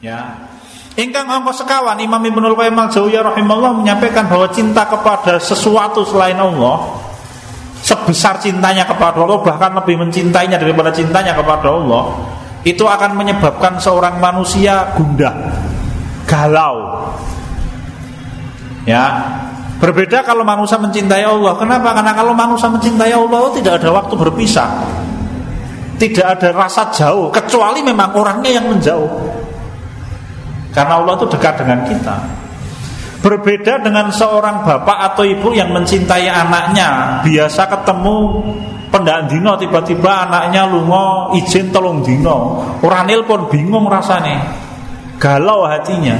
Ya. Ingkang angka sekawan Imam Ibnul Qayyim al-Jauziyah rahimahullah menyampaikan bahwa cinta kepada sesuatu selain Allah sebesar cintanya kepada Allah bahkan lebih mencintainya daripada cintanya kepada Allah itu akan menyebabkan seorang manusia gundah, galau. Ya. Berbeda kalau manusia mencintai Allah. Kenapa? Karena kalau manusia mencintai Allah tidak ada waktu berpisah. Tidak ada rasa jauh kecuali memang orangnya yang menjauh. Karena Allah itu dekat dengan kita. Berbeda dengan seorang bapak atau ibu yang mencintai anaknya, biasa ketemu pendak dino tiba-tiba anaknya lungo izin tolong dino. Orang pun bingung rasanya. Galau hatinya.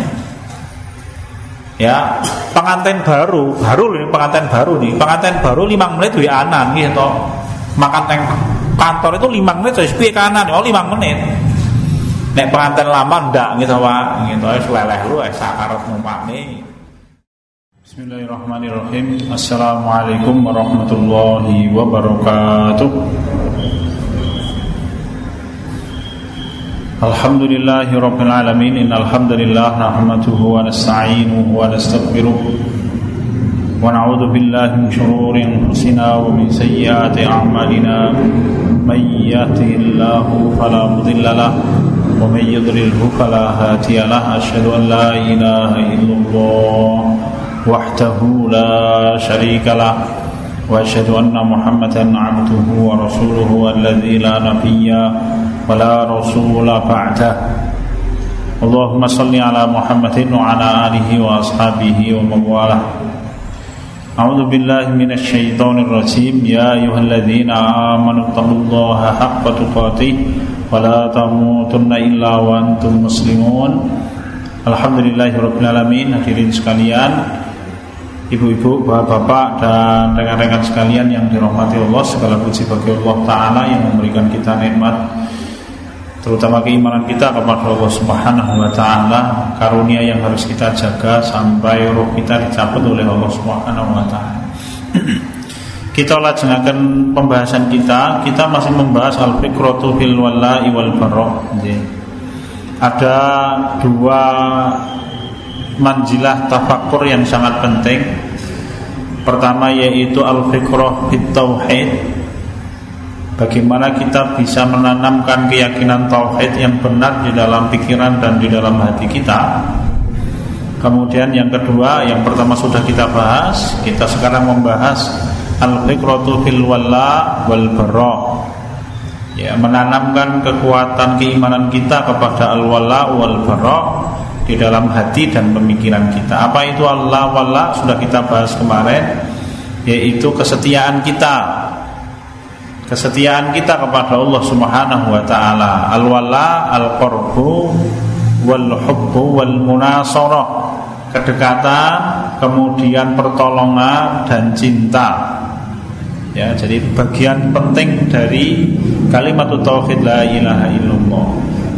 Ya, pengantin baru, baru ini pengantin baru nih. Pengantin baru lima menit di anan gitu. Makan teng kantor itu lima menit wis piye kanan oh lima menit nek pengantin lama ndak gitu pak. Gitu ya leleh lu wis sakarat numpane Bismillahirrahmanirrahim. Assalamualaikum warahmatullahi wabarakatuh. Alhamdulillahi rabbil alamin. Innal hamdalillah wa nasta'inuhu wa nastaghfiruh wa na'udzu billahi min shururi anfusina wa min sayyiati a'malina. May yahdihillahu falamudillalah ومن يضلله فلا هادي له أشهد أن لا إله إلا الله وحده لا شريك له وأشهد أن محمدا عبده ورسوله الذي لا نبي ولا رسول بعده. اللهم صل على محمد وعلى آله وأصحابه ومن والاه. أعوذ بالله من الشيطان الرجيم. يا أيها الذين آمنوا اتقوا الله حق تقاته ولا تموتن إلا وأنتم مسلمون Alhamdulillahi Rabbil Alamin Hadirin sekalian Ibu-ibu, bapak-bapak dan rekan-rekan sekalian yang dirahmati Allah Segala puji bagi Allah Ta'ala yang memberikan kita nikmat terutama keimanan kita kepada Allah Subhanahu wa taala, karunia yang harus kita jaga sampai roh kita dicabut oleh Allah Subhanahu wa taala. kita lajengaken pembahasan kita, kita masih membahas al-fikratu fil wallahi wal barra. Ada dua manjilah tafakur yang sangat penting. Pertama yaitu al-fikrah fit tauhid Bagaimana kita bisa menanamkan keyakinan tauhid yang benar di dalam pikiran dan di dalam hati kita. Kemudian yang kedua, yang pertama sudah kita bahas, kita sekarang membahas al-fikratu fil walla wal bara. Ya, menanamkan kekuatan keimanan kita kepada al-walla wal bara di dalam hati dan pemikiran kita. Apa itu Allah walla? Sudah kita bahas kemarin, yaitu kesetiaan kita. Kesetiaan kita kepada Allah Subhanahu wa taala. Al-wala al-qurbu wal hubbu wal munasarah kedekatan kemudian pertolongan dan cinta ya jadi bagian penting dari kalimat tauhid la ilaha illallah.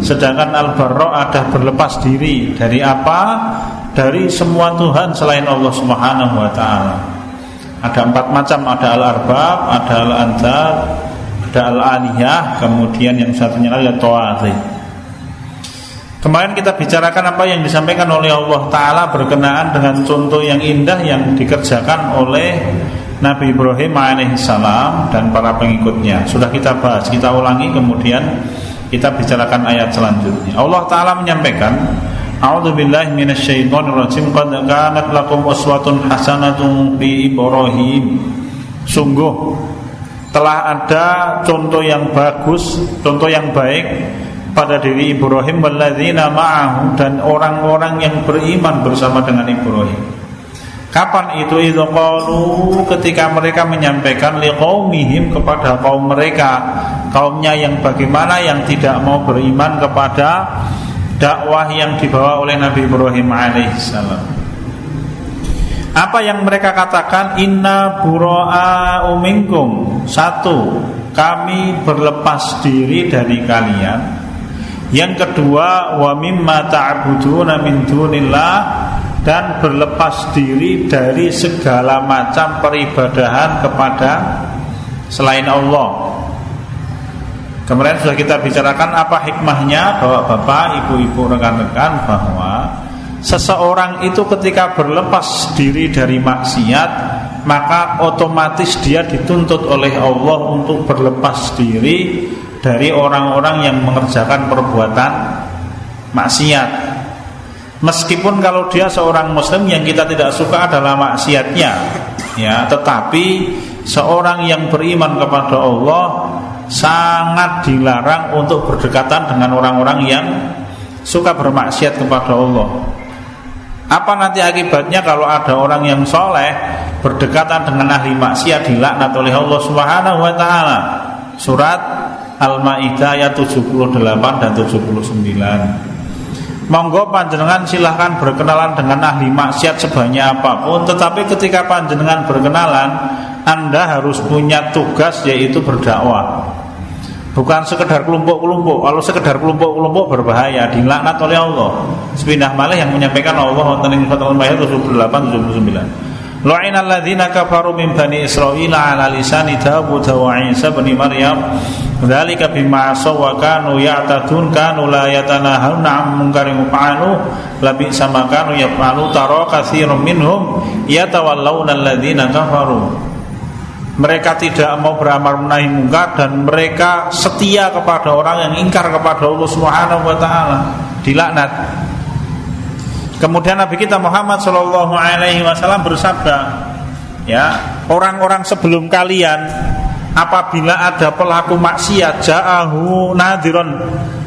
Sedangkan al-barra ada berlepas diri dari apa? Dari semua Tuhan selain Allah Subhanahu wa taala. Ada empat macam, ada al-arbab, ada al-antar, ada al-aliyah, kemudian yang satunya lagi tawazih. Kemarin kita bicarakan apa yang disampaikan oleh Allah Ta'ala berkenaan dengan contoh yang indah yang dikerjakan oleh Nabi Ibrahim alaihissalam dan para pengikutnya. Sudah kita bahas, kita ulangi kemudian kita bicarakan ayat selanjutnya. Allah Ta'ala menyampaikan A'udzu billahi minasyaitonir rajim. Qad lakum uswatun hasanatun Ibrahim. Sungguh telah ada contoh yang bagus, contoh yang baik pada diri Ibrahim walladzina dan orang-orang yang beriman bersama dengan Ibrahim. Kapan itu itu qalu? Ketika mereka menyampaikan liqaumihim kepada kaum mereka, kaumnya yang bagaimana yang tidak mau beriman kepada dakwah yang dibawa oleh Nabi Ibrahim alaihissalam. Apa yang mereka katakan? Inna bura'a uminkum Satu Kami berlepas diri dari kalian. Yang kedua Wa mimma ta'buduna Dan berlepas diri dari segala macam peribadahan kepada Selain Allah Kemarin sudah kita bicarakan apa hikmahnya bahwa bapak, ibu-ibu, rekan-rekan bahwa seseorang itu ketika berlepas diri dari maksiat maka otomatis dia dituntut oleh Allah untuk berlepas diri dari orang-orang yang mengerjakan perbuatan maksiat. Meskipun kalau dia seorang muslim yang kita tidak suka adalah maksiatnya, ya, tetapi seorang yang beriman kepada Allah sangat dilarang untuk berdekatan dengan orang-orang yang suka bermaksiat kepada Allah. Apa nanti akibatnya kalau ada orang yang soleh berdekatan dengan ahli maksiat dilaknat oleh Allah Subhanahu wa taala? Surat Al-Maidah ayat 78 dan 79. Monggo panjenengan silahkan berkenalan dengan ahli maksiat sebanyak apa pun. Tetapi ketika panjenengan berkenalan Anda harus punya tugas yaitu berdakwah. Bukan sekedar kelompok-kelompok. Kalau sekedar kelompok-kelompok berbahaya Dilaknat oleh Allah. Sepindah malah yang menyampaikan Allah 78, 79 لعن الذين كفروا من بني إسرائيل على لسان داود وعيسى بن مريم ذلك بما عصوا وكانوا يعتدون كانوا لا يتناهون عن منكر يفعلوه لبئس ما كانوا يفعلون ترى كثير منهم يتولون الذين كفروا mereka tidak mau beramal menahi mungkar dan mereka setia kepada orang yang ingkar kepada Allah Subhanahu wa taala dilaknat Kemudian Nabi kita Muhammad Shallallahu Alaihi Wasallam bersabda, ya orang-orang sebelum kalian apabila ada pelaku maksiat ja'ahu nadiron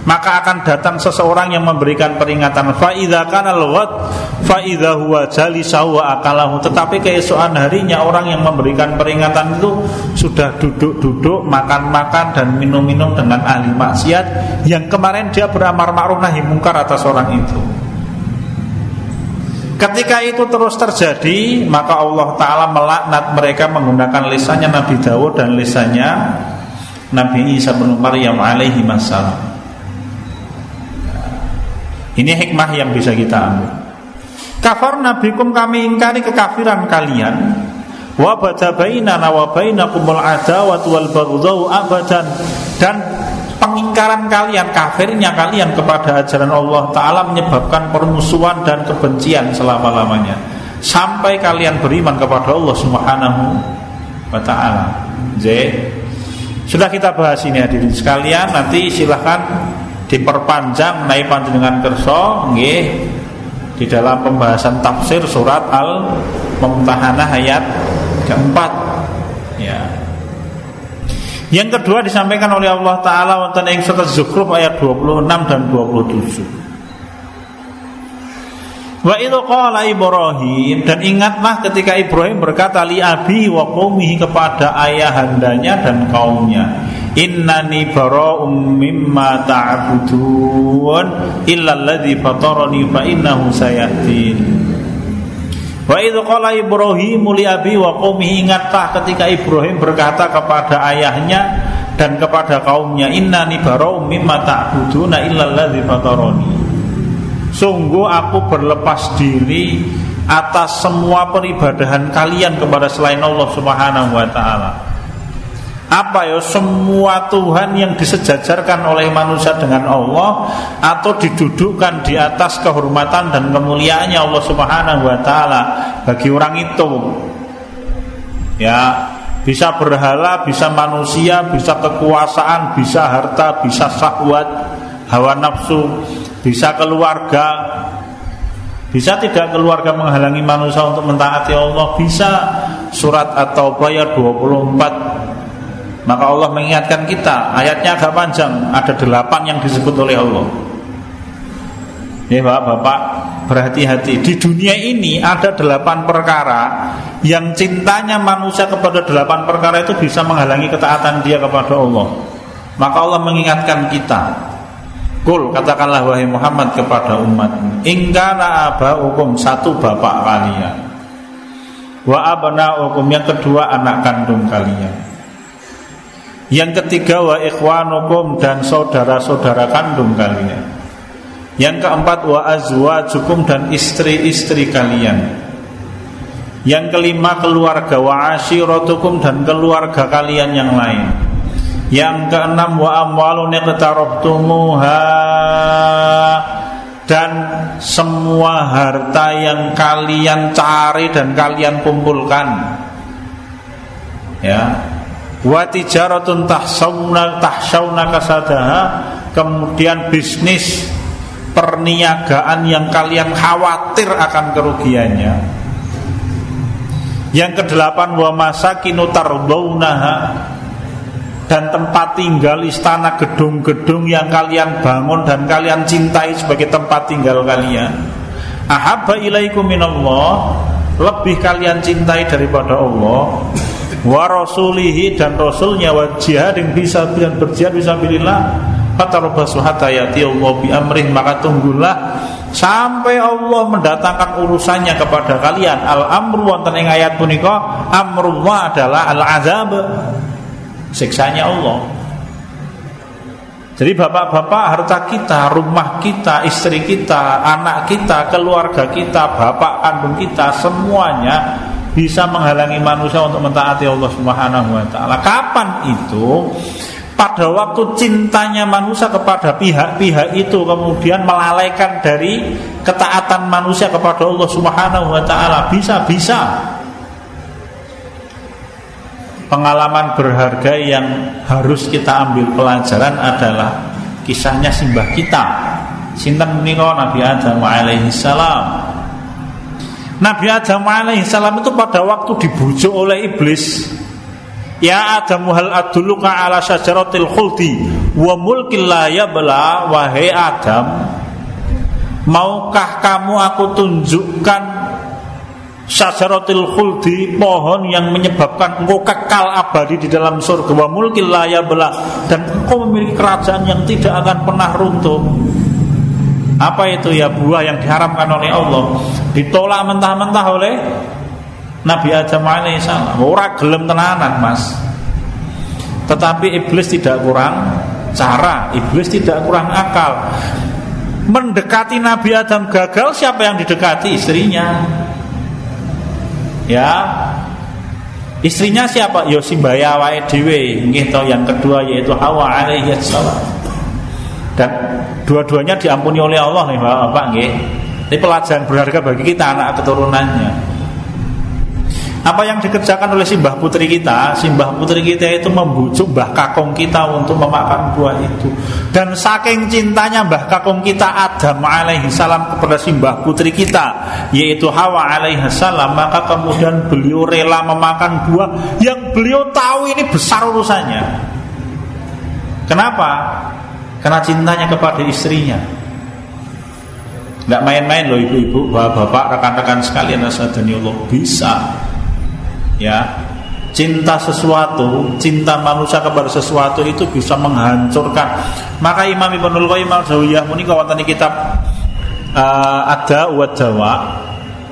maka akan datang seseorang yang memberikan peringatan. Fa idza kana lawat fa idza huwa jalisahu wa akalahu. Tetapi keesokan harinya orang yang memberikan peringatan itu sudah duduk-duduk makan-makan dan minum-minum dengan ahli maksiat yang kemarin dia beramar ma'ruf nahi mungkar atas orang itu Ketika itu terus terjadi Maka Allah Ta'ala melaknat mereka Menggunakan lisannya Nabi Dawud Dan lisannya Nabi Isa bin Maryam alaihi masalah Ini hikmah yang bisa kita ambil. Kafar nabikum kami ingkari kekafiran kalian. Wa badabainana wa bainakumul adawat wal abadan. Dan pengingkaran kalian, kafirnya kalian kepada ajaran Allah Ta'ala menyebabkan permusuhan dan kebencian selama-lamanya. Sampai kalian beriman kepada Allah Subhanahu wa Ta'ala. Sudah kita bahas ini hadirin sekalian. Nanti silahkan diperpanjang naik panjenengan kerso nggih di dalam pembahasan tafsir surat Al-Mumtahanah ayat keempat yang kedua disampaikan oleh Allah Taala wonten ing surat Zukhruf ayat 26 dan 27. Wa itu qala Ibrahim dan ingatlah ketika Ibrahim berkata li abi wa qaumihi kepada ayahandanya dan kaumnya Innani bara'um mimma ta'budun illa alladhi fatarani fa innahu sayahdin Wa idh qala Ibrahim li abi wa qaumi ingatlah ketika Ibrahim berkata kepada ayahnya dan kepada kaumnya innani barau mimma ta'buduna illa allazi fatarani. Sungguh aku berlepas diri atas semua peribadahan kalian kepada selain Allah Subhanahu wa taala apa ya semua Tuhan yang disejajarkan oleh manusia dengan Allah atau didudukkan di atas kehormatan dan kemuliaannya Allah Subhanahu wa taala? Bagi orang itu ya bisa berhala, bisa manusia, bisa kekuasaan, bisa harta, bisa syahwat, hawa nafsu, bisa keluarga, bisa tidak keluarga menghalangi manusia untuk mentaati Allah, bisa. Surat at-taubah ayat 24 maka Allah mengingatkan kita Ayatnya agak panjang Ada delapan yang disebut oleh Allah. Ya bapak-bapak Berhati-hati. Di dunia ini ada delapan perkara Yang cintanya manusia kepada delapan perkara itu Bisa menghalangi ketaatan dia kepada Allah. Maka Allah mengingatkan kita. Kul katakanlah wahai Muhammad kepada umat Ingkana hukum satu bapak kalian. Wa abna hukum yang kedua anak kandung kalian yang ketiga wa ikhwanukum dan saudara-saudara kandung kalian. Yang keempat wa azwajukum dan istri-istri kalian. Yang kelima keluarga wa ashiratukum dan keluarga kalian yang lain. Yang keenam wa amwalun iqtarabtumuha dan semua harta yang kalian cari dan kalian kumpulkan ya wa tijaratun tahsauna tahsauna kasadaha. Kemudian bisnis perniagaan yang kalian khawatir akan kerugiannya. Yang kedelapan wa masakinu tardaunaha dan tempat tinggal istana gedung-gedung yang kalian bangun dan kalian cintai sebagai tempat tinggal kalian. Ahabba ilaikum minallah. Lebih kalian cintai daripada Allah wa rasulihi dan rasulnya wa jihadin bisa dan berjihad bisa bilillah fatarabbasu hatta yati Allah bi amrin maka tunggulah sampai Allah mendatangkan urusannya kepada kalian al amru wonten ing ayat punika amrullah adalah al azab siksanya Allah. Jadi bapak-bapak harta kita, rumah kita, istri kita, anak kita, keluarga kita, bapak kandung kita semuanya bisa menghalangi manusia untuk mentaati Allah Subhanahu wa taala. Kapan itu? Pada waktu cintanya manusia kepada pihak-pihak itu kemudian melalaikan dari ketaatan manusia kepada Allah Subhanahu wa taala. Bisa-bisa pengalaman berharga yang harus kita ambil pelajaran adalah kisahnya simbah kita sinten menika Nabi Adam alaihi salam Nabi Adam alaihi salam itu pada waktu dibujuk oleh iblis. Ya Adam hal aduluka ala syajaratil khuldi wa mulkil la yabla wahai Adam. Maukah kamu aku tunjukkan Syajaratul khuldi pohon yang menyebabkan engkau kekal abadi di dalam surga? Wa mulkil belah dan engkau memiliki kerajaan yang tidak akan pernah runtuh. Apa itu ya buah yang diharamkan oleh Allah ditolak mentah-mentah oleh Nabi Adam alaihissalam. Ora gelem tenanan, Mas. Tetapi iblis tidak kurang cara, iblis tidak kurang akal. Mendekati Nabi Adam gagal, siapa yang didekati? Istrinya. Ya. Istrinya siapa? Yo ya, simbaya wae dhewe. Yang kedua yaitu Hawa alaihi salam. Dan dua-duanya diampuni oleh Allah nih Bapak nggih. Ini pelajaran berharga bagi kita anak keturunannya. Apa yang dikerjakan oleh simbah putri kita Simbah putri kita itu membujuk Mbah Kakong kita untuk memakan buah itu Dan saking cintanya Mbah Kakong kita Adam alaihi salam kepada simbah putri kita Yaitu Hawa alaihi salam Maka kemudian beliau rela memakan buah Yang beliau tahu ini besar urusannya Kenapa? Karena cintanya kepada istrinya Nggak main-main loh ibu-ibu, bapak-bapak, rekan-rekan sekalian Asadani Allah Bisa ya cinta sesuatu, cinta manusia kepada sesuatu itu bisa menghancurkan. Maka Imam Ibnul Qayyim al-Jauziyah menika wonten kitab uh, ada wa Jawa.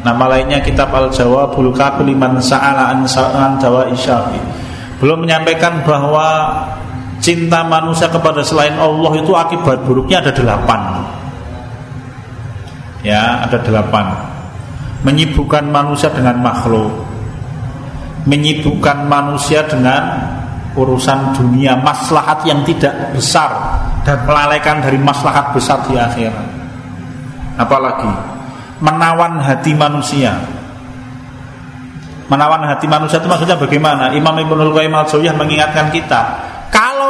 Nama lainnya kitab Al-Jawabul Kabil liman sa'ala an dawa isyafi. Belum menyampaikan bahwa cinta manusia kepada selain Allah itu akibat buruknya ada delapan. Ya, ada delapan. Menyibukkan manusia dengan makhluk menyibukkan manusia dengan urusan dunia maslahat yang tidak besar dan melalaikan dari maslahat besar di akhirat apalagi menawan hati manusia menawan hati manusia itu maksudnya bagaimana Imam Ibnul Qayyim al mengingatkan kita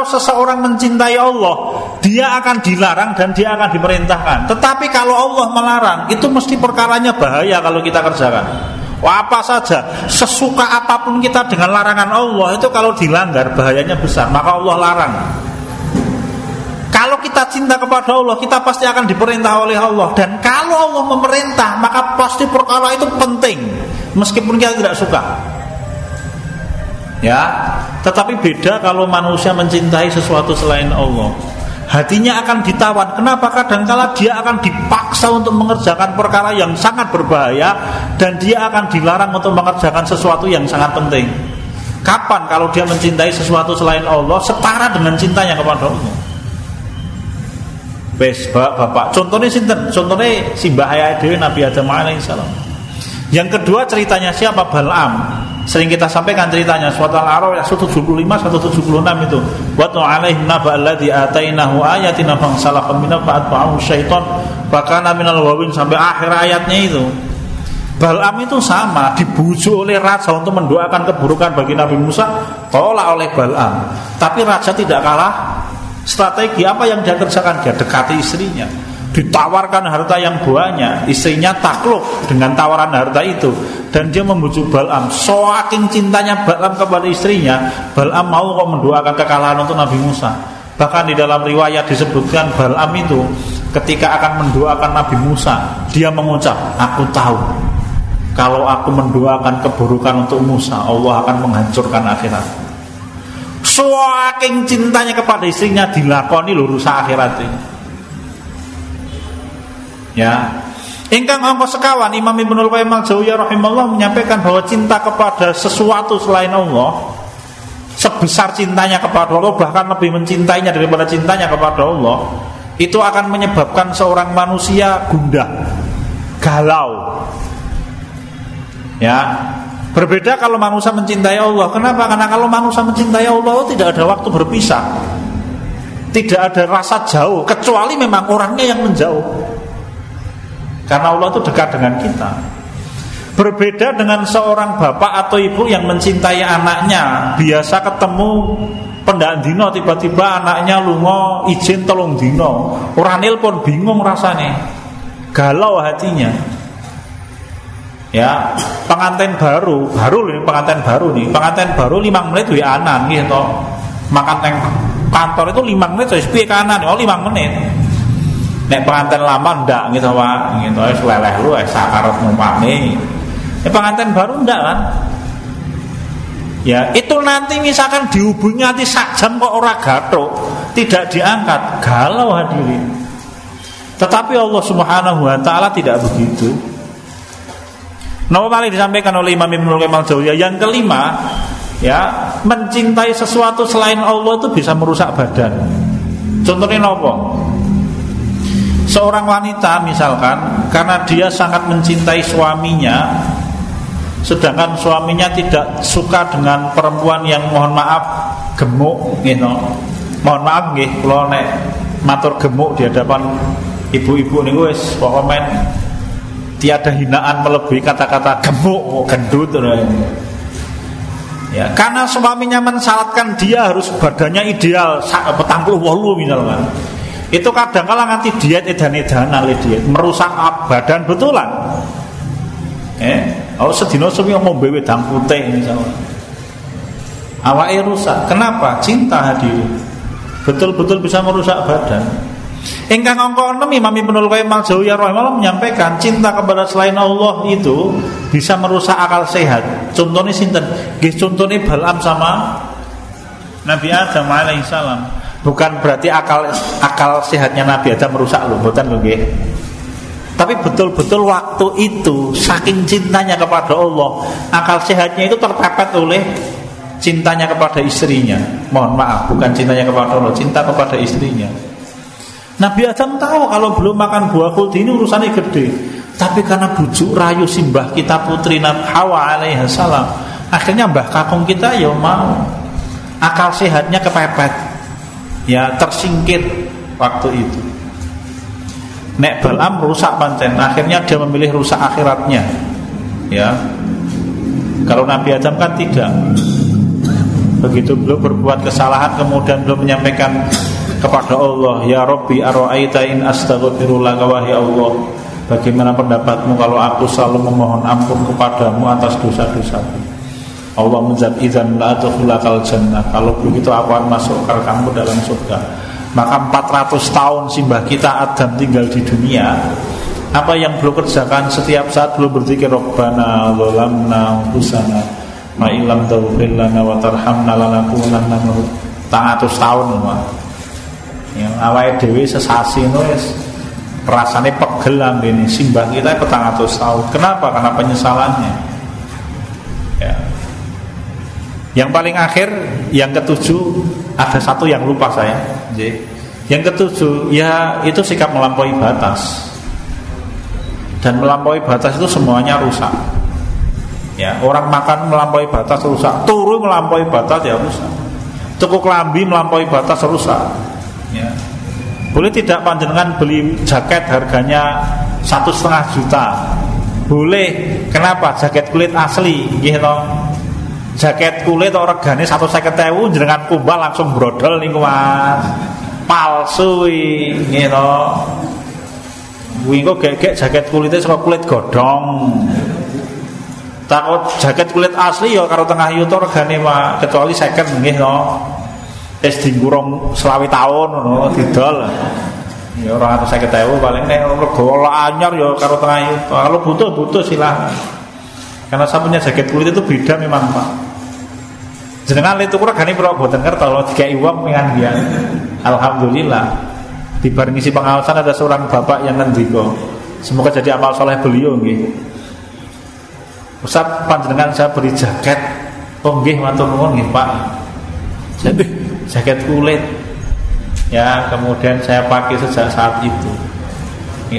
kalau seseorang mencintai Allah dia akan dilarang dan dia akan diperintahkan. Tetapi kalau Allah melarang itu mesti perkaranya bahaya kalau kita kerjakan. Apa saja sesuka apa pun kita dengan larangan Allah itu kalau dilanggar bahayanya besar. Maka Allah larang. Kalau kita cinta kepada Allah kita pasti akan diperintah oleh Allah. Dan kalau Allah memerintah maka pasti perkara itu penting. Meskipun kita tidak suka ya tetapi beda kalau manusia mencintai sesuatu selain Allah hatinya akan ditawan. Kenapa? Kadangkala dia akan dipaksa untuk mengerjakan perkara yang sangat berbahaya dan dia akan dilarang untuk mengerjakan sesuatu yang sangat penting. Kapan kalau dia mencintai sesuatu selain Allah setara dengan cintanya kepada Allah? Bes, bapak, contohnya sinten? Contohnya si Dewi Nabi Adam alaihissalam. Yang kedua ceritanya siapa Balam? Sering kita sampaikan ceritanya suatu al-A'raf 175 176 itu. Wa alaihim naba alladzi atainahu ayatina fansalakha minha fa'atba'ahu syaiton fakana minal wawin sampai akhir ayatnya itu. Balam itu sama dibujuk oleh raja untuk mendoakan keburukan bagi Nabi Musa tolak oleh Balam tapi raja tidak kalah strategi apa yang dia kerjakan dia dekati istrinya ditawarkan harta yang banyak istrinya takluk dengan tawaran harta itu. Dan dia membujuk Balam saking cintanya Balam kepada istrinya Balam mau kok mendoakan kekalahan untuk Nabi Musa. Bahkan di dalam riwayat disebutkan Balam itu ketika akan mendoakan Nabi Musa dia mengucap aku tahu kalau aku mendoakan keburukan untuk Musa Allah akan menghancurkan akhirat. Saking cintanya kepada istrinya dilakoni lurus akhirat ini Ya. Ingkang angka sekawan Imam Ibnul Qayyim al-Jauziyah rahimahullah menyampaikan bahwa cinta kepada sesuatu selain Allah sebesar cintanya kepada Allah bahkan lebih mencintainya daripada cintanya kepada Allah itu akan menyebabkan seorang manusia gundah, galau. Ya. Berbeda kalau manusia mencintai Allah. Kenapa? Karena kalau manusia mencintai Allah tidak ada waktu berpisah. Tidak ada rasa jauh kecuali memang orangnya yang menjauh. Karena Allah itu dekat dengan kita. Berbeda dengan seorang bapak atau ibu yang mencintai anaknya, biasa ketemu pendak dino tiba-tiba anaknya lungo izin tolong dino. Orang pun bingung rasanya. Galau hatinya. Ya, pengantin baru, baru nih pengantin baru nih. Pengantin baru lima menit di anan gitu. Makan kantor itu lima menit wis piye kanan, oh lima menit. Nek pengantin lama ndak gitu Pak, gitu wis leleh lu wis sakarep numpane. Nek pengantin baru ndak kan? Ya, itu nanti misalkan dihubungi nanti sak jam kok ora gathuk, tidak diangkat, galau hadirin. Tetapi Allah Subhanahu wa taala tidak begitu. Nama kali disampaikan oleh Imam Ibnu Qayyim al Yang kelima, ya, mencintai sesuatu selain Allah itu bisa merusak badan. Contohnya nopo? Seorang wanita misalkan karena dia sangat mencintai suaminya sedangkan suaminya tidak suka dengan perempuan yang mohon maaf gemuk gitu. Mohon maaf nggih kula nek matur gemuk di hadapan ibu-ibu niku wis pokoke tiada hinaan melebihi kata-kata gemuk gendut ya karena suaminya mensyaratkan dia harus badannya ideal petang puluh wolu misalkan itu kadang kala nganti diet edan edan ale diet merusak badan betulan eh oh sedino suwi ngombe wedang putih misalnya awake rusak kenapa cinta hadir betul-betul bisa merusak badan Engkang angka 6 Imam Ibnu Qayyim al-Jauziyah rahimahullah menyampaikan cinta kepada selain Allah itu bisa merusak akal sehat. Contohnya sinten? Nggih contohnya Balam sama Nabi Adam alaihissalam. Bukan berarti akal akal sehatnya Nabi Adam merusak loh Tapi betul-betul waktu itu saking cintanya kepada Allah, akal sehatnya itu terpepet oleh cintanya kepada istrinya. Mohon maaf, bukan cintanya kepada Allah, cinta kepada istrinya. Nabi Adam tahu kalau belum makan buah kulti ini urusannya gede. Tapi karena bujuk rayu simbah kita putri Nabi Hawa alaihissalam, akhirnya mbah kakung kita ya mau. Akal sehatnya kepepet ya tersingkir waktu itu. Nek Balam rusak pancen, akhirnya dia memilih rusak akhiratnya. Ya. Kalau Nabi Adam kan tidak. Begitu belum berbuat kesalahan kemudian belum menyampaikan kepada Allah, "Ya Rabbi ara'aita in astaghfirullah wahai Allah, bagaimana pendapatmu kalau aku selalu memohon ampun kepadamu atas dosa-dosaku?" Allah menjawab idzan la jannah. Kalau begitu aku akan masukkan kamu dalam surga. Maka 400 tahun simbah kita Adam tinggal di dunia apa yang belum kerjakan setiap saat belum berzikir Rabbana zalamna husana ma ilam taghfir wa tarhamna lanakunanna tangatus tahun mah. Ya awake dhewe sesasi wis rasane pegel ini simbah kita petangatus tahun. Kenapa? Karena penyesalannya. Ya, yang paling akhir, yang ketujuh ada satu yang lupa saya. Yang ketujuh, ya itu sikap melampaui batas. Dan melampaui batas itu semuanya rusak. Ya, orang makan melampaui batas rusak, turu melampaui batas ya rusak. Cukup lambi melampaui batas rusak. Ya. Boleh tidak panjenengan beli jaket harganya satu setengah juta? Boleh. Kenapa? Jaket kulit asli, gitu. Jaket kulit regane satu seket tewu jenengan kumbal langsung brodol nih mas. Palsu gitu. Wingo gek jaket kulitnya saka kulit godong. Takut jaket kulit asli ya karo tengah yuto regane Pak, kecuali second nggih no. Wis digurung selawi tahun ngono didol. Ya ora atau saya ketahui paling nek rego anyar ya karo tengah yuto. Kalau butuh butuh silahkan. Karena saya punya jaket kulit itu beda memang Pak. Jenengan itu kurang gani pura boten ngerti kalau tiga iwam dengan dia. Alhamdulillah. Di ngisi pengawasan ada seorang bapak yang ngendiko. Semoga jadi amal soleh beliau nggih. Ustaz panjenengan saya beri jaket. Oh nggih matur nuwun nggih Pak. Jadi jaket kulit. Ya, kemudian saya pakai sejak saat itu.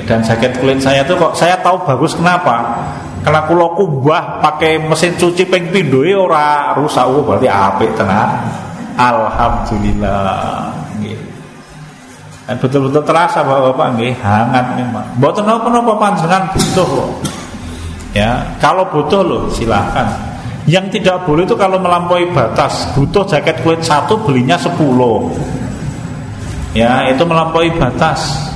Dan jaket kulit saya itu kok saya tahu bagus kenapa? Karena kulo kubah pakai mesin cuci peng pindoe ora rusak oh, berarti apik tenan. Alhamdulillah. Nggih. Dan betul-betul terasa Bapak nggih hangat memang. Mboten napa-napa panjenengan butuh kok. Ya, kalau butuh loh silahkan. Yang tidak boleh itu kalau melampaui batas Butuh jaket kulit satu belinya sepuluh Ya itu melampaui batas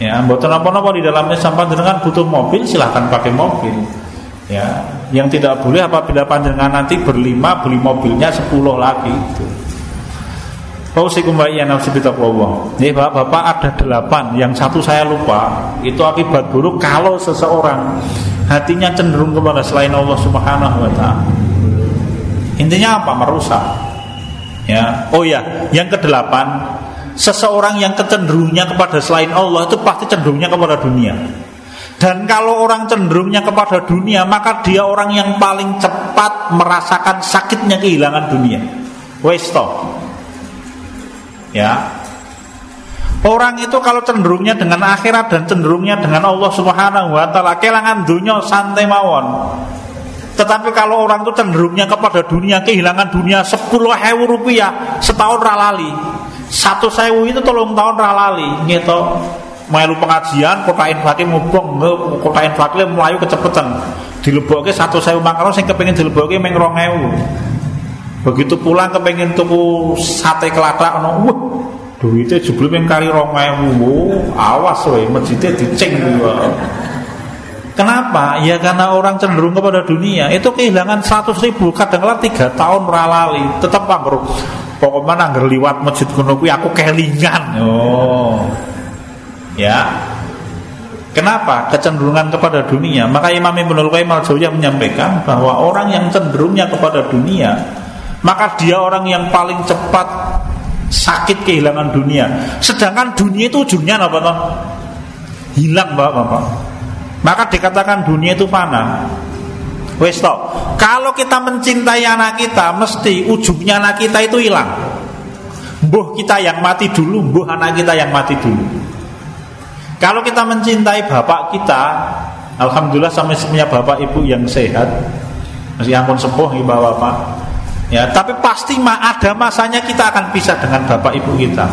Ya buat apa-apa di dalamnya sampai dengan butuh mobil silahkan pakai mobil Ya yang tidak boleh apabila panjenengan nanti berlima beli mobilnya sepuluh lagi itu Fausikum wa iya nafsi bitaqwallah. Nih bapak-bapak ada delapan Yang satu saya lupa Itu akibat buruk kalau seseorang Hatinya cenderung kepada selain Allah subhanahu wa ta'ala Intinya apa? Merusak ya. Oh ya, yang kedelapan Seseorang yang kecenderungnya kepada selain Allah Itu pasti cenderungnya kepada dunia dan kalau orang cenderungnya kepada dunia Maka dia orang yang paling cepat Merasakan sakitnya kehilangan dunia Wes Ya. Orang itu kalau cenderungnya dengan akhirat dan cenderungnya dengan Allah Subhanahu wa taala kelangan dunia santai mawon. Tetapi kalau orang itu cenderungnya kepada dunia kehilangan dunia sepuluh hewu rupiah setahun ralali satu sewu itu tolong tahun ralali gitu melu pengajian kota infakir mubong kota infakir melayu kecepatan dilebokke satu sewu makaron sing kepengin dilebokke meng rong Begitu pulang kepengen tuku sate kelatak ono wah duitnya jebul yang kari 2000. Awas masjidnya diceng juga. Kenapa? Ya karena orang cenderung kepada dunia Itu kehilangan 100 ribu Kadang-kadang 3 tahun ralali Tetap bro Pokoknya nangger liwat masjid kuno aku kelingan Oh Ya Kenapa? Kecenderungan kepada dunia Maka Imam Ibn Al-Qayyim al menyampaikan Bahwa orang yang cenderungnya kepada dunia maka dia orang yang paling cepat sakit kehilangan dunia. Sedangkan dunia itu ujungnya apa? Hilang bapak-bapak. Maka dikatakan dunia itu panah. Wes toh, kalau kita mencintai anak kita, mesti ujungnya anak kita itu hilang. Buh kita yang mati dulu, buh anak kita yang mati dulu. Kalau kita mencintai bapak kita, alhamdulillah sampai punya bapak ibu yang sehat, masih ampun sepuh ibu bapak Ya, tapi pasti ada masanya kita akan pisah dengan bapak ibu kita.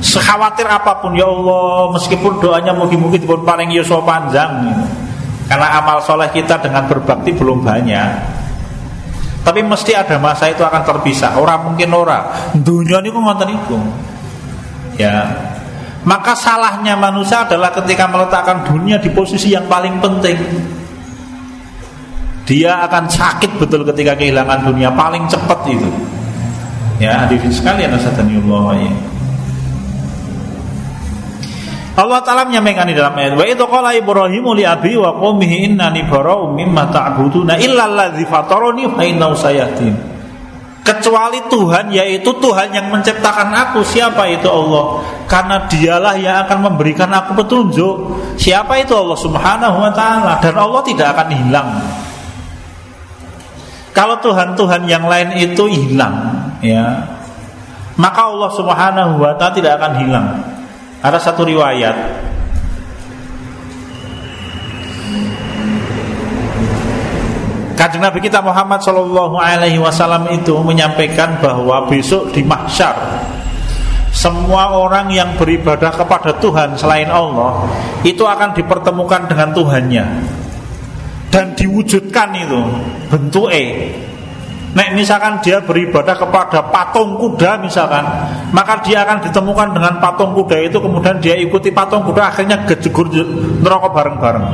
Sekhawatir apa pun ya Allah, meskipun doanya mungkin-mungkin pun paling yusuf panjang. Karena amal soleh kita dengan berbakti belum banyak. Tapi mesti ada masa itu akan terpisah. Orang mungkin ora. Dunia ini kok ngonten itu. Ya. Maka salahnya manusia adalah ketika meletakkan dunia di posisi yang paling penting dia akan sakit betul ketika kehilangan dunia paling cepat itu ya hadirin sekalian ya Allah Ta'ala menyampaikan di dalam ayat Wa itu qala Ibrahim li abi wa qawmihi innani bara'u mimma ta'buduna illa alladzi fatarani fa innahu sayahdin. Kecuali Tuhan yaitu Tuhan yang menciptakan aku Siapa itu Allah? Karena dialah yang akan memberikan aku petunjuk. Siapa itu Allah subhanahu wa ta'ala? Dan Allah tidak akan hilang. Kalau Tuhan-Tuhan yang lain itu hilang, ya, maka Allah Subhanahu wa taala tidak akan hilang. Ada satu riwayat Kanjeng Nabi kita Muhammad Shallallahu Alaihi Wasallam itu menyampaikan bahwa besok di mahsyar semua orang yang beribadah kepada Tuhan selain Allah itu akan dipertemukan dengan Tuhannya dan diwujudkan itu bentuk E. Nek misalkan dia beribadah kepada patung kuda misalkan, maka dia akan ditemukan dengan patung kuda itu kemudian dia ikuti patung kuda akhirnya gejegur neraka bareng-bareng.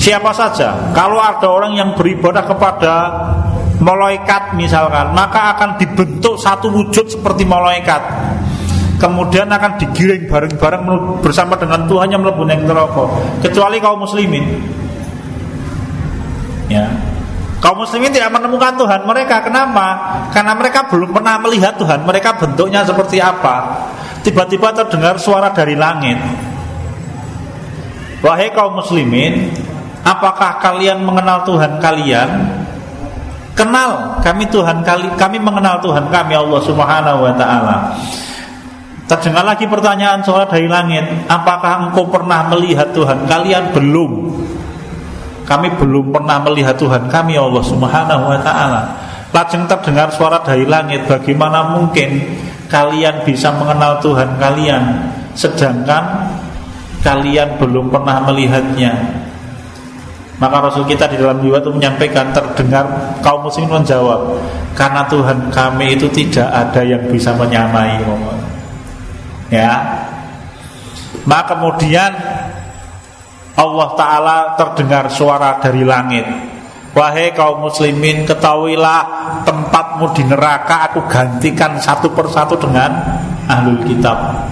Siapa saja, kalau ada orang yang beribadah kepada malaikat misalkan, maka akan dibentuk satu wujud seperti malaikat. Kemudian akan digiring bareng-bareng bersama dengan Tuhan yang melebu neraka. Kecuali kaum muslimin. Ya, Kaum muslimin tidak menemukan Tuhan mereka Kenapa? Karena mereka belum pernah melihat Tuhan Mereka bentuknya seperti apa Tiba-tiba terdengar suara dari langit Wahai kaum muslimin Apakah kalian mengenal Tuhan kalian? Kenal kami Tuhan kali kami mengenal Tuhan kami Allah Subhanahu wa taala. Terdengar lagi pertanyaan suara dari langit, apakah engkau pernah melihat Tuhan kalian? Belum. Kami belum pernah melihat Tuhan kami Allah Subhanahu wa taala. Lajeng terdengar suara dari langit, bagaimana mungkin kalian bisa mengenal Tuhan kalian sedangkan kalian belum pernah melihatnya? Maka Rasul kita di dalam jiwa itu menyampaikan terdengar kaum muslim menjawab karena Tuhan kami itu tidak ada yang bisa menyamai. Ya. Maka kemudian Allah Ta'ala terdengar suara dari langit. Wahai kaum muslimin ketahuilah tempatmu di neraka aku gantikan satu persatu dengan ahlul kitab.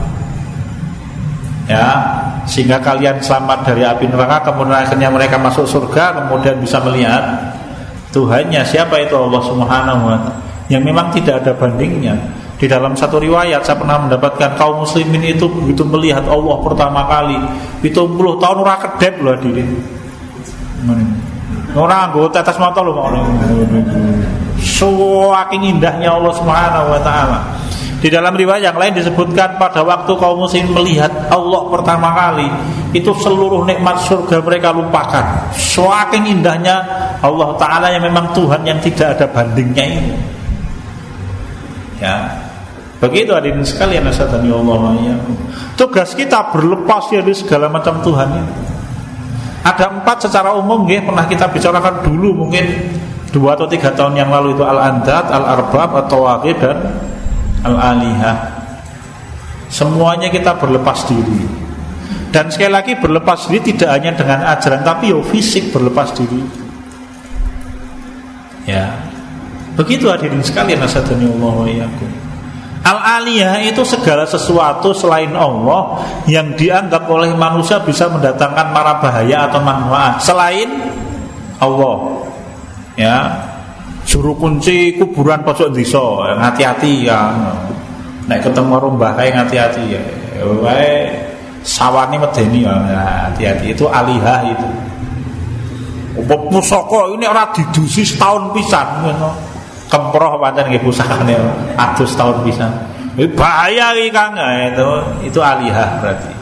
Ya Sehingga kalian selamat dari api neraka Kemudian akhirnya mereka masuk surga Kemudian bisa melihat Tuhannya. Siapa itu Allah Subhanahu wa ta'ala? Yang memang tidak ada bandingnya di dalam satu riwayat saya pernah mendapatkan kaum muslimin itu begitu melihat Allah pertama kali itu puluh tahun ora kedep loh diri. Ora anggo tetes mata lho Saking indahnya Allah Subhanahu wa taala. Di dalam riwayat yang lain disebutkan pada waktu kaum muslim melihat Allah pertama kali itu seluruh nikmat surga mereka lupakan. Saking indahnya Allah taala yang memang Tuhan yang tidak ada bandingnya ini. Ya, Begitu hadirin sekalian asadani Allah ya. Tugas kita berlepas dari segala macam Tuhan ini. Ada empat secara umum ya, pernah kita bicarakan dulu mungkin dua atau tiga tahun yang lalu itu al-andat, al-arbab, atau tawaqid dan al-alihah. Semuanya kita berlepas diri. Dan sekali lagi berlepas diri tidak hanya dengan ajaran tapi yo fisik berlepas diri. Ya. Begitu hadirin sekalian asadani Allah ya. Al-aliyah itu segala sesuatu selain Allah yang dianggap oleh manusia bisa mendatangkan mara bahaya atau manfaat selain Allah. Ya. Juru kunci kuburan pojok desa, hati-hati ya. Nek ketemu rombah kae hati-hati ya. Wae sawani medeni ya hati-hati itu alihah itu. Pusaka ini ora didusi setahun pisan ngono kemproh pancen nggih pusakane atus tahun bisa. Bahaya iki Kang nah, itu itu alihah berarti.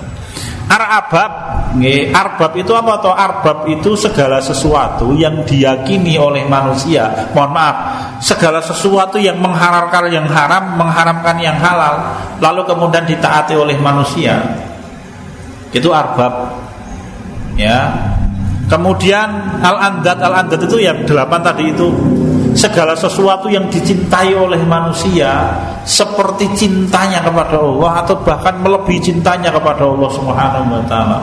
Arbab nggih, arbab itu apa toh? Arbab itu segala sesuatu yang diyakini oleh manusia. Mohon maaf, segala sesuatu yang mengharamkan yang haram, mengharamkan yang halal, lalu kemudian ditaati oleh manusia. Itu arbab. Ya. Kemudian al-andat al-andat itu yang delapan tadi itu segala sesuatu yang dicintai oleh manusia seperti cintanya kepada Allah atau bahkan melebihi cintanya kepada Allah Subhanahu wa taala.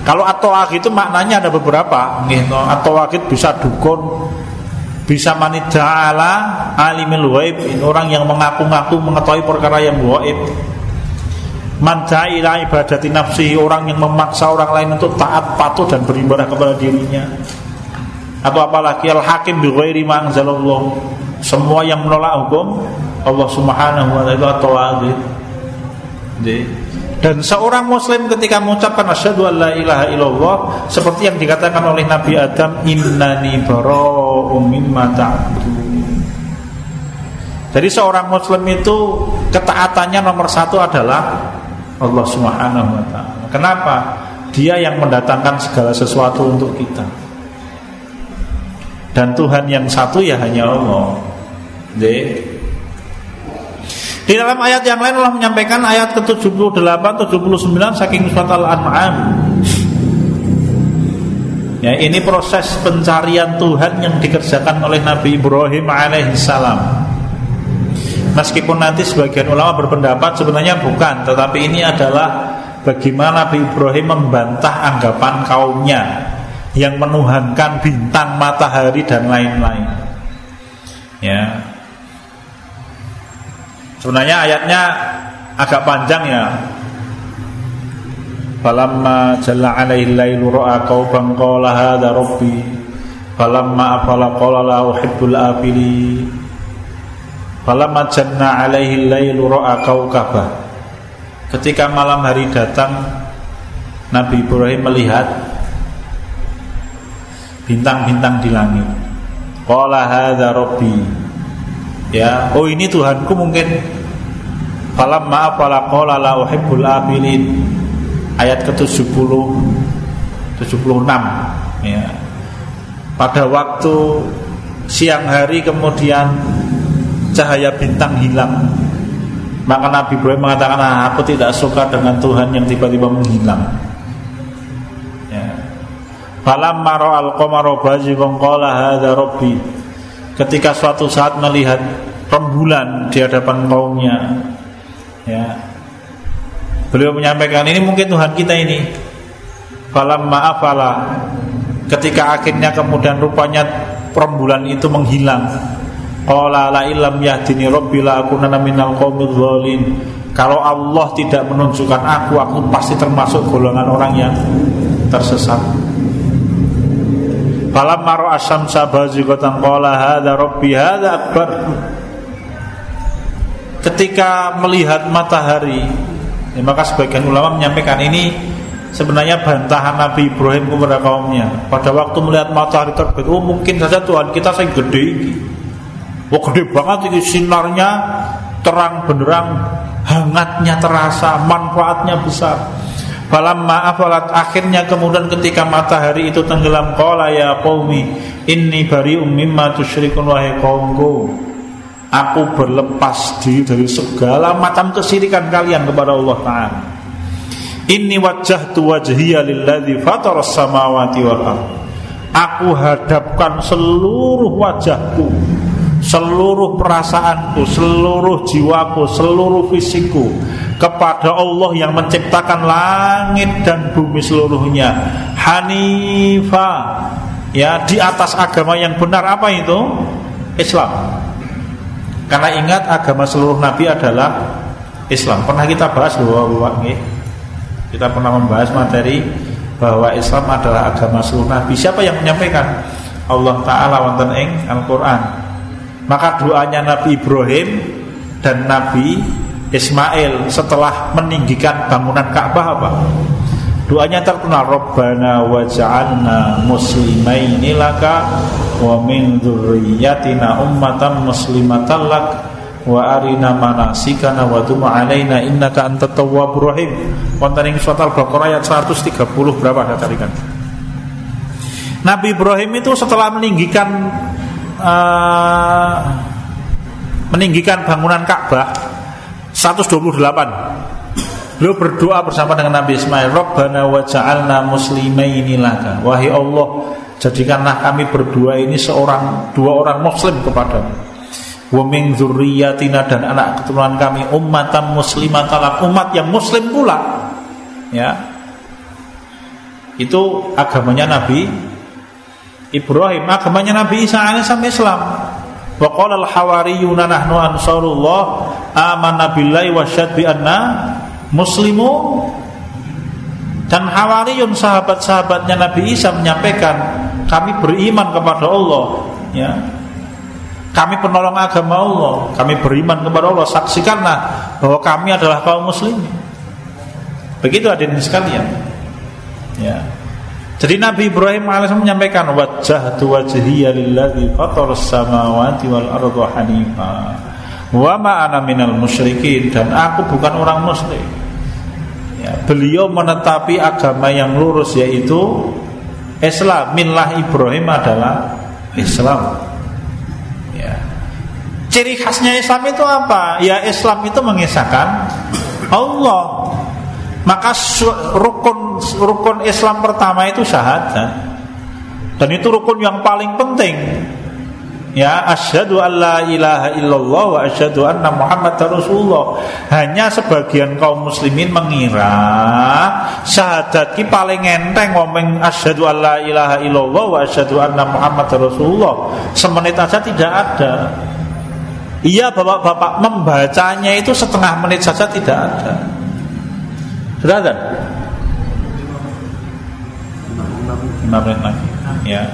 Kalau atau itu maknanya ada beberapa. Atau bisa dukun, bisa manidala alimil waib, orang yang mengaku-ngaku mengetahui perkara yang waib. Mandailah ibadati nafsi orang yang memaksa orang lain untuk taat patuh dan beribadah kepada dirinya atau apalagi al hakim bi ghairi ma semua yang menolak hukum Allah Subhanahu wa taala atau dan seorang muslim ketika mengucapkan asyhadu alla ilaha illallah seperti yang dikatakan oleh Nabi Adam innani bara'um mimma ta'budun jadi seorang muslim itu ketaatannya nomor satu adalah Allah Subhanahu wa taala. Kenapa? Dia yang mendatangkan segala sesuatu untuk kita. Dan Tuhan yang satu ya hanya Allah. D. Di dalam ayat yang lain Allah menyampaikan ayat ke-78 79 saking surat Al-An'am. Ya, ini proses pencarian Tuhan yang dikerjakan oleh Nabi Ibrahim alaihissalam. Meskipun nanti sebagian ulama berpendapat sebenarnya bukan, tetapi ini adalah bagaimana Nabi Ibrahim membantah anggapan kaumnya yang menuhankan bintang, matahari dan lain-lain. Ya. Sebenarnya ayatnya agak panjang ya. Falamma jalla alaihi lailu ra'a qauban qala hadza rabbi. Falamma afala qala la uhibbul afili. Falamma janna alaihi lailu ra'a kaukabah. Ketika malam hari datang Nabi Ibrahim melihat bintang-bintang di langit. Qala hadza rabbi. Ya, oh ini Tuhanku mungkin falam maaf fala qala la uhibbul abilin. Ayat ke-70 76 ya. Pada waktu siang hari kemudian cahaya bintang hilang maka Nabi Ibrahim mengatakan ah, aku tidak suka dengan Tuhan yang tiba-tiba menghilang Falamma ra'al qamara bazighun qala hadza rabbi. Ketika suatu saat melihat rembulan di hadapan kaumnya ya. Beliau menyampaikan ini mungkin Tuhan kita ini. Falamma afala ketika akhirnya kemudian rupanya rembulan itu menghilang. Qala la illam yahdini rabbi la akunanna minal qaumidz zalimin. Kalau Allah tidak menunjukkan aku, aku pasti termasuk golongan orang yang tersesat. Falam maro asam sabazigatan qala hadza rabbi hadza akbar. Ketika melihat matahari, ya maka sebagian ulama menyampaikan ini sebenarnya bantahan Nabi Ibrahim kepada kaumnya. Pada waktu melihat matahari terbit, oh mungkin saja Tuhan kita saya gede ini. Oh gede banget ini sinarnya terang benderang, hangatnya terasa, manfaatnya besar. Falamma afalat akhirnya kemudian ketika matahari itu tenggelam qala ya qaumi inni bari'um mimma tusyrikun wahai qaumku aku berlepas diri dari segala macam kesirikan kalian kepada Allah taala. Inni wajjahtu wajhiya lilladzi fataras samawati wal ardh. Aku hadapkan seluruh wajahku seluruh perasaanku, seluruh jiwaku, seluruh fisikku kepada Allah yang menciptakan langit dan bumi seluruhnya. Hanifa ya di atas agama yang benar apa itu? Islam. Karena ingat agama seluruh nabi adalah Islam. Pernah kita bahas bahwa kita pernah membahas materi bahwa Islam adalah agama seluruh nabi. Siapa yang menyampaikan? Allah taala wonten ing Al-Qur'an. Maka doanya Nabi Ibrahim dan Nabi Ismail setelah meninggikan bangunan Ka'bah apa? Doanya terkenal Rabbana waj'alna muslimaini laka wa min dzurriyyatina ummatan muslimatan lak wa arina manasikana wa tub alaina innaka antat tawwabur rahim. Wonten ing surat Al-Baqarah ayat 130 berapa saya carikan. Nabi Ibrahim itu setelah meninggikan uh, meninggikan bangunan Ka'bah 128 Beliau berdoa bersama dengan Nabi Ismail Rabbana wa ja'alna muslimaini laka. Wahai Allah Jadikanlah kami berdua ini seorang Dua orang muslim kepadamu. Wa min dzurriyyatina dan anak keturunan kami ummatan muslimatan umat yang muslim pula. Ya. Itu agamanya Nabi Ibrahim agamanya Nabi Isa alaihissalam Islam. Wa qala al hawariyuna nahnu ansarullah amanna billahi wa bi anna muslimu. Dan hawariyun sahabat-sahabatnya Nabi Isa menyampaikan kami beriman kepada Allah ya. Kami penolong agama Allah kami beriman kepada Allah. Saksikanlah bahwa kami adalah kaum muslimin. Begitu hadirin sekalian ya jadi Nabi Ibrahim AS menyampaikan wajah tu wajhiya lilladzi fataras samawati wal arda hanifa wa ma ana minal musyrikin dan aku bukan orang musyrik. Ya, beliau menetapi agama yang lurus yaitu Islam. Milah Ibrahim adalah Islam. Ya. Ciri khasnya Islam itu apa? Ya Islam itu mengisahkan Allah. Maka rukun rukun Islam pertama itu syahadat. Dan itu rukun yang paling penting. Ya, asyhadu alla ilaha illallah wa asyhadu anna Muhammad Rasulullah. Hanya sebagian kaum muslimin mengira syahadat ki paling enteng ngomong asyhadu alla ilaha illallah wa asyhadu anna Muhammad Rasulullah. Semenit aja tidak ada. Iya bapak-bapak membacanya itu setengah menit saja tidak ada. Sudah ada? Lima menit lagi. Ya.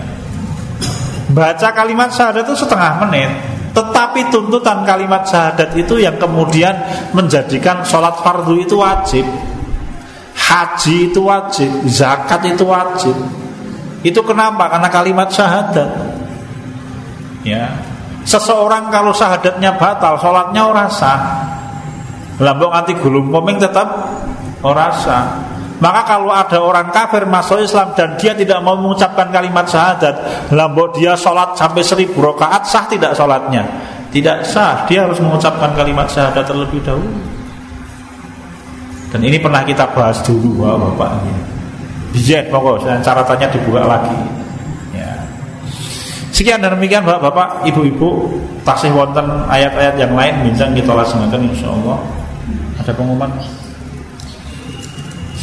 Baca kalimat syahadat itu setengah menit Tetapi tuntutan kalimat syahadat itu yang kemudian menjadikan sholat fardu itu wajib Haji itu wajib, zakat itu wajib Itu kenapa? Karena kalimat syahadat Ya Seseorang kalau syahadatnya batal, sholatnya orasa Lambung anti gulung koming tetap orasa maka kalau ada orang kafir masuk Islam dan dia tidak mau mengucapkan kalimat syahadat, lambok dia sholat sampai seribu rakaat sah tidak sholatnya? Tidak sah. Dia harus mengucapkan kalimat syahadat terlebih dahulu. Dan ini pernah kita bahas dulu, wah, bapak. Bijet pokok, caratannya dibuka lagi. Ya. Sekian dan demikian bapak-bapak, ibu-ibu, tasih wonten ayat-ayat yang lain bincang kita laksanakan insya Allah. Ada pengumuman?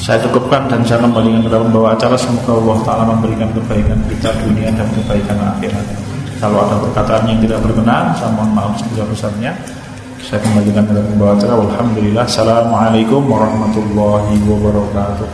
Saya cukupkan dan saya kembalikan ke dalam acara Semoga Allah Ta'ala memberikan kebaikan kita dunia dan kebaikan akhirat. Kalau ada perkataan yang tidak berkenan Saya mohon maaf sebesar-besarnya Saya kembalikan ke dalam acara Alhamdulillah. Assalamualaikum warahmatullahi wabarakatuh